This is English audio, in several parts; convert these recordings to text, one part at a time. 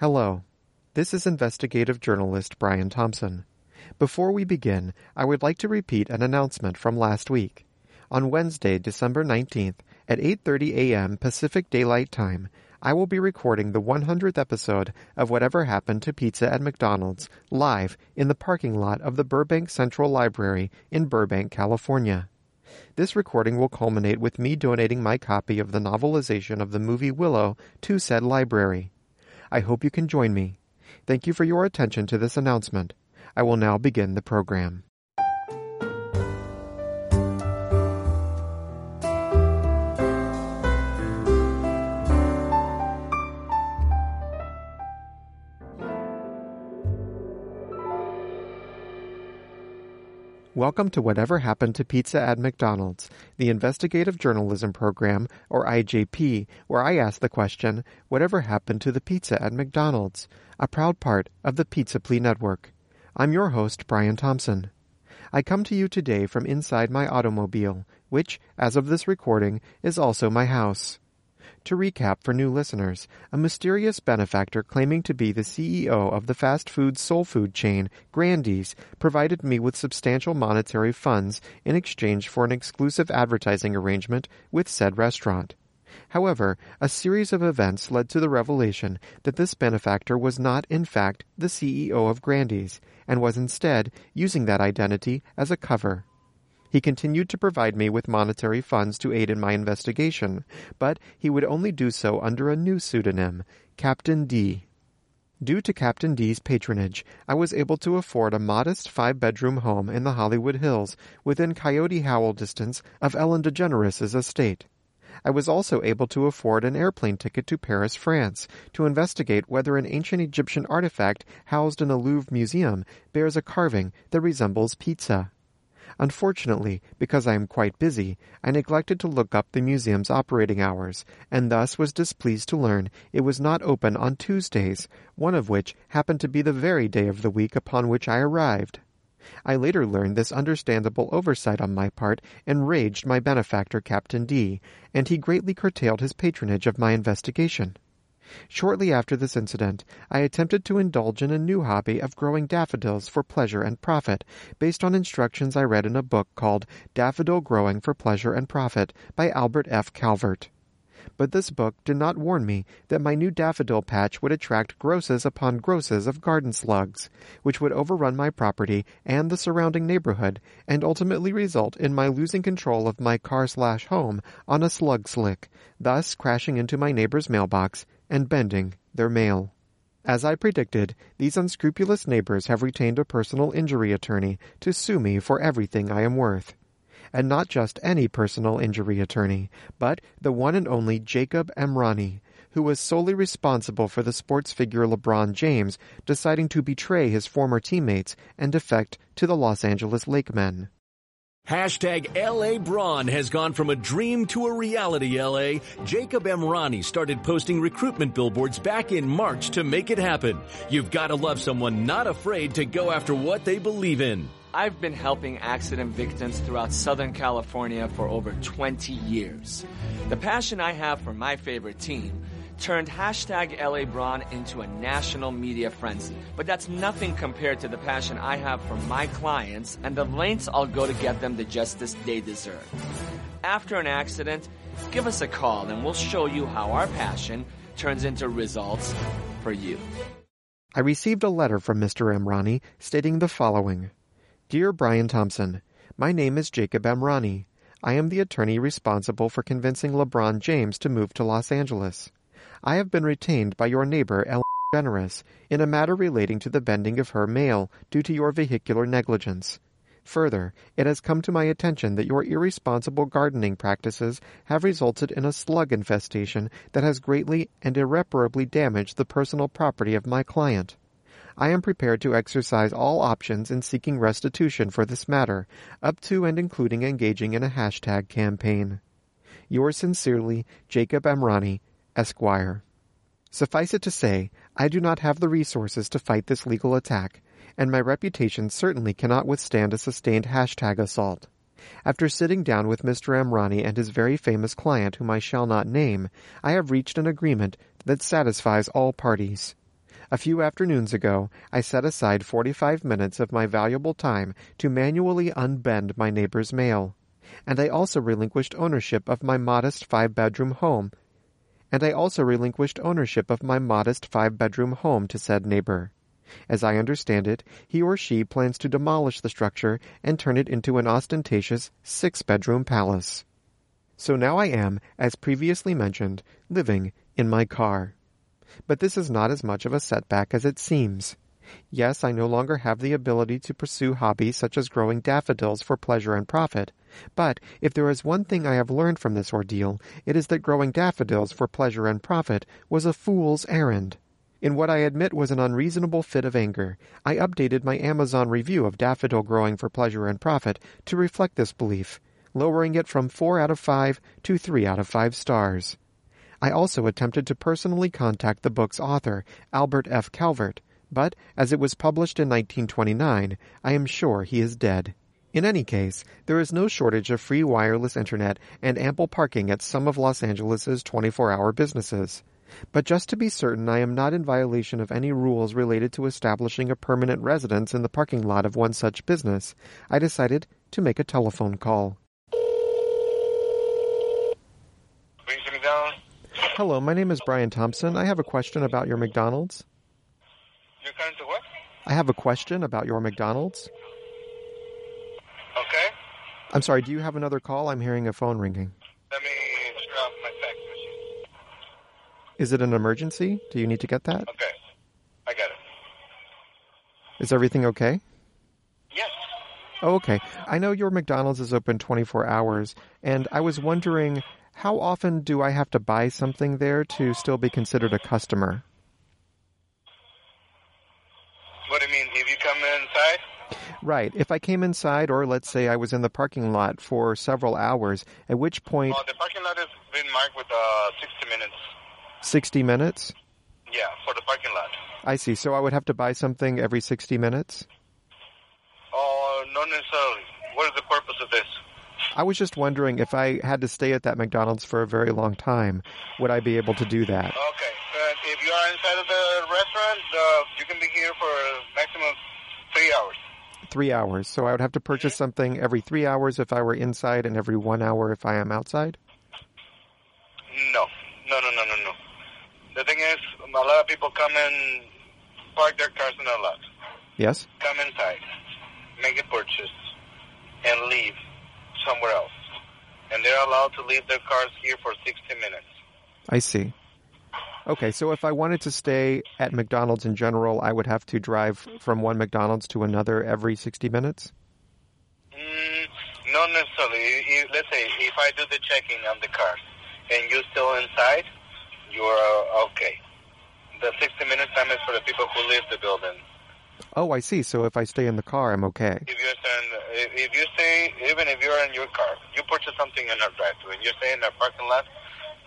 Hello. This is investigative journalist Brian Thompson. Before we begin, I would like to repeat an announcement from last week. On Wednesday, December 19th, at 8:30 a.m. Pacific Daylight Time, I will be recording the 100th episode of Whatever Happened to Pizza at McDonald's live in the parking lot of the Burbank Central Library in Burbank, California. This recording will culminate with me donating my copy of the novelization of the movie Willow to said library. I hope you can join me. Thank you for your attention to this announcement. I will now begin the program. Welcome to Whatever Happened to Pizza at McDonald's, the investigative journalism program, or IJP, where I ask the question, Whatever happened to the pizza at McDonald's? A proud part of the Pizza Plea Network. I'm your host, Brian Thompson. I come to you today from inside my automobile, which, as of this recording, is also my house. To recap for new listeners, a mysterious benefactor claiming to be the CEO of the fast food soul food chain, Grandy's, provided me with substantial monetary funds in exchange for an exclusive advertising arrangement with said restaurant. However, a series of events led to the revelation that this benefactor was not, in fact, the CEO of Grandy's, and was instead using that identity as a cover. He continued to provide me with monetary funds to aid in my investigation, but he would only do so under a new pseudonym, Captain D. Due to Captain D's patronage, I was able to afford a modest five bedroom home in the Hollywood Hills within Coyote Howell distance of Ellen DeGeneres' estate. I was also able to afford an airplane ticket to Paris, France, to investigate whether an ancient Egyptian artifact housed in a Louvre museum bears a carving that resembles pizza. Unfortunately, because I am quite busy, I neglected to look up the museum's operating hours, and thus was displeased to learn it was not open on Tuesdays, one of which happened to be the very day of the week upon which I arrived. I later learned this understandable oversight on my part enraged my benefactor, Captain D, and he greatly curtailed his patronage of my investigation. Shortly after this incident, I attempted to indulge in a new hobby of growing daffodils for pleasure and profit, based on instructions I read in a book called Daffodil Growing for Pleasure and Profit by Albert F. Calvert. But this book did not warn me that my new daffodil patch would attract grosses upon grosses of garden slugs, which would overrun my property and the surrounding neighborhood, and ultimately result in my losing control of my car slash home on a slug slick, thus crashing into my neighbor's mailbox and bending their mail. As I predicted, these unscrupulous neighbors have retained a personal injury attorney to sue me for everything I am worth. And not just any personal injury attorney, but the one and only Jacob Emrani, who was solely responsible for the sports figure LeBron James deciding to betray his former teammates and defect to the Los Angeles Lakemen. Hashtag LABron has gone from a dream to a reality, LA. Jacob Emrani started posting recruitment billboards back in March to make it happen. You've got to love someone not afraid to go after what they believe in. I've been helping accident victims throughout Southern California for over 20 years. The passion I have for my favorite team turned hashtag LABron into a national media frenzy. But that's nothing compared to the passion I have for my clients and the lengths I'll go to get them the justice they deserve. After an accident, give us a call and we'll show you how our passion turns into results for you. I received a letter from Mr. Emrani stating the following Dear Brian Thompson, my name is Jacob Emrani. I am the attorney responsible for convincing LeBron James to move to Los Angeles. I have been retained by your neighbor, Ellen DeGeneres, in a matter relating to the bending of her mail due to your vehicular negligence. Further, it has come to my attention that your irresponsible gardening practices have resulted in a slug infestation that has greatly and irreparably damaged the personal property of my client. I am prepared to exercise all options in seeking restitution for this matter, up to and including engaging in a hashtag campaign. Yours sincerely, Jacob Emrani, Esquire. Suffice it to say, I do not have the resources to fight this legal attack, and my reputation certainly cannot withstand a sustained hashtag assault. After sitting down with Mr. Emrani and his very famous client, whom I shall not name, I have reached an agreement that satisfies all parties. A few afternoons ago, I set aside 45 minutes of my valuable time to manually unbend my neighbor's mail. And I also relinquished ownership of my modest five bedroom home. And I also relinquished ownership of my modest five bedroom home to said neighbor. As I understand it, he or she plans to demolish the structure and turn it into an ostentatious six bedroom palace. So now I am, as previously mentioned, living in my car. But this is not as much of a setback as it seems. Yes, I no longer have the ability to pursue hobbies such as growing daffodils for pleasure and profit. But if there is one thing I have learned from this ordeal, it is that growing daffodils for pleasure and profit was a fool's errand. In what I admit was an unreasonable fit of anger, I updated my Amazon review of daffodil growing for pleasure and profit to reflect this belief, lowering it from 4 out of 5 to 3 out of 5 stars. I also attempted to personally contact the book's author, Albert F. Calvert, but as it was published in 1929, I am sure he is dead. In any case, there is no shortage of free wireless internet and ample parking at some of Los Angeles's 24-hour businesses. But just to be certain I am not in violation of any rules related to establishing a permanent residence in the parking lot of one such business, I decided to make a telephone call. Hello, my name is Brian Thompson. I have a question about your McDonald's. You're coming to what? I have a question about your McDonald's. Okay. I'm sorry, do you have another call? I'm hearing a phone ringing. Let me off my fax machine. Is it an emergency? Do you need to get that? Okay. I got it. Is everything okay? Yes. Oh, okay. I know your McDonald's is open 24 hours, and I was wondering how often do I have to buy something there to still be considered a customer? What do you mean? If you come inside? Right. If I came inside, or let's say I was in the parking lot for several hours, at which point Oh, the parking lot has been marked with uh, 60 minutes. 60 minutes? Yeah, for the parking lot. I see. So I would have to buy something every 60 minutes? Oh, not necessarily. What is the purpose of this? I was just wondering if I had to stay at that McDonald's for a very long time, would I be able to do that? Okay. But if you are inside of the restaurant, uh, you can be here for maximum three hours. Three hours. So I would have to purchase mm-hmm. something every three hours if I were inside and every one hour if I am outside? No. No, no, no, no, no. The thing is, a lot of people come and park their cars in the lot. Yes? come inside, make a purchase, and leave somewhere else. And they're allowed to leave their cars here for 60 minutes. I see. Okay, so if I wanted to stay at McDonald's in general, I would have to drive from one McDonald's to another every 60 minutes? Mm, not necessarily. Let's say if I do the checking on the cars and you're still inside, you're uh, okay. The 60 minute time is for the people who leave the building. Oh, I see. So if I stay in the car, I'm okay. If you're staying, if if you stay, even if you're in your car, you purchase something in our drive-thru and you stay in our parking lot,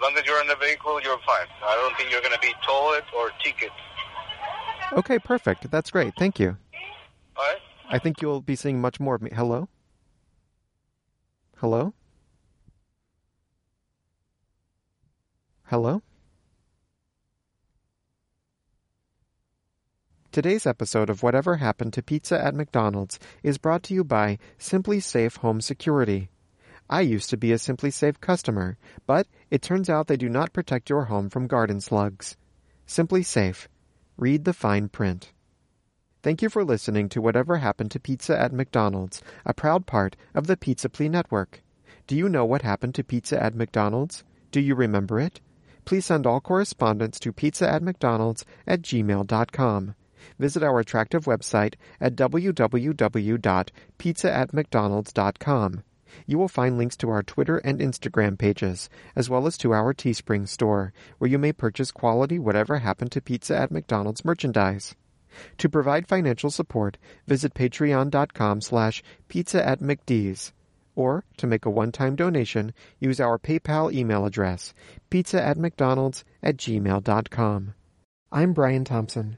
long as you're in the vehicle, you're fine. I don't think you're going to be towed or ticketed. Okay, perfect. That's great. Thank you. All right? I think you'll be seeing much more of me. Hello? Hello? Hello? Today's episode of Whatever Happened to Pizza at McDonald's is brought to you by SimpliSafe Home Security. I used to be a SimpliSafe customer, but it turns out they do not protect your home from garden slugs. SimpliSafe. Read the fine print. Thank you for listening to Whatever Happened to Pizza at McDonald's, a proud part of the Pizza Plea Network. Do you know what happened to pizza at McDonald's? Do you remember it? Please send all correspondence to pizza at McDonald's at gmail.com. Visit our attractive website at www.pizzaatmcdonalds.com. You will find links to our Twitter and Instagram pages, as well as to our Teespring store, where you may purchase quality whatever happened to pizza at McDonald's merchandise. To provide financial support, visit patreon.com slash pizza at McD's. Or, to make a one-time donation, use our PayPal email address, pizza at McDonald's at gmail.com. I'm Brian Thompson.